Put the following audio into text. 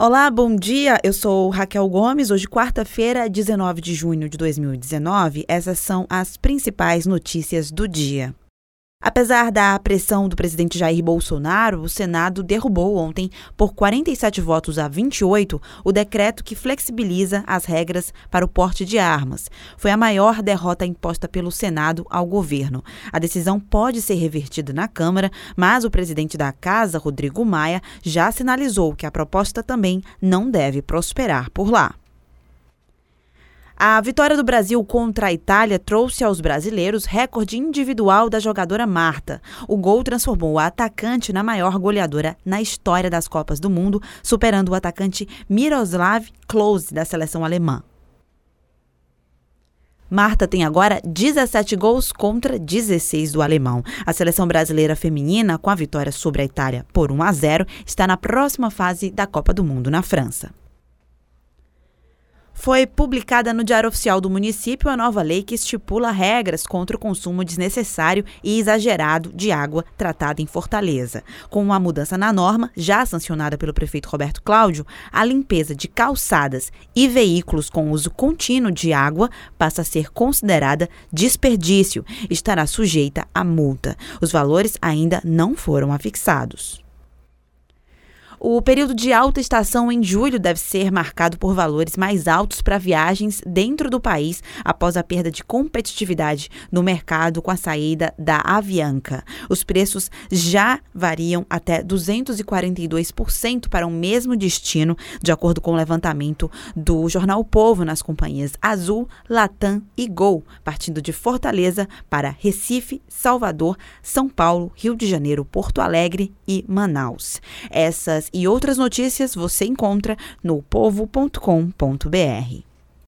Olá, bom dia. Eu sou Raquel Gomes. Hoje, quarta-feira, 19 de junho de 2019. Essas são as principais notícias do dia. Apesar da pressão do presidente Jair Bolsonaro, o Senado derrubou ontem, por 47 votos a 28, o decreto que flexibiliza as regras para o porte de armas. Foi a maior derrota imposta pelo Senado ao governo. A decisão pode ser revertida na Câmara, mas o presidente da Casa, Rodrigo Maia, já sinalizou que a proposta também não deve prosperar por lá. A vitória do Brasil contra a Itália trouxe aos brasileiros recorde individual da jogadora Marta. O gol transformou a atacante na maior goleadora na história das Copas do Mundo, superando o atacante Miroslav Klose da seleção alemã. Marta tem agora 17 gols contra 16 do alemão. A seleção brasileira feminina, com a vitória sobre a Itália por 1 a 0, está na próxima fase da Copa do Mundo na França foi publicada no Diário Oficial do município a nova lei que estipula regras contra o consumo desnecessário e exagerado de água tratada em Fortaleza. Com uma mudança na norma, já sancionada pelo prefeito Roberto Cláudio, a limpeza de calçadas e veículos com uso contínuo de água passa a ser considerada desperdício e estará sujeita a multa. Os valores ainda não foram afixados. O período de alta estação em julho deve ser marcado por valores mais altos para viagens dentro do país após a perda de competitividade no mercado com a saída da Avianca. Os preços já variam até 242% para o mesmo destino, de acordo com o levantamento do jornal Povo nas companhias Azul, Latam e Gol, partindo de Fortaleza para Recife, Salvador, São Paulo, Rio de Janeiro, Porto Alegre e Manaus. Essas e outras notícias você encontra no povo.com.br.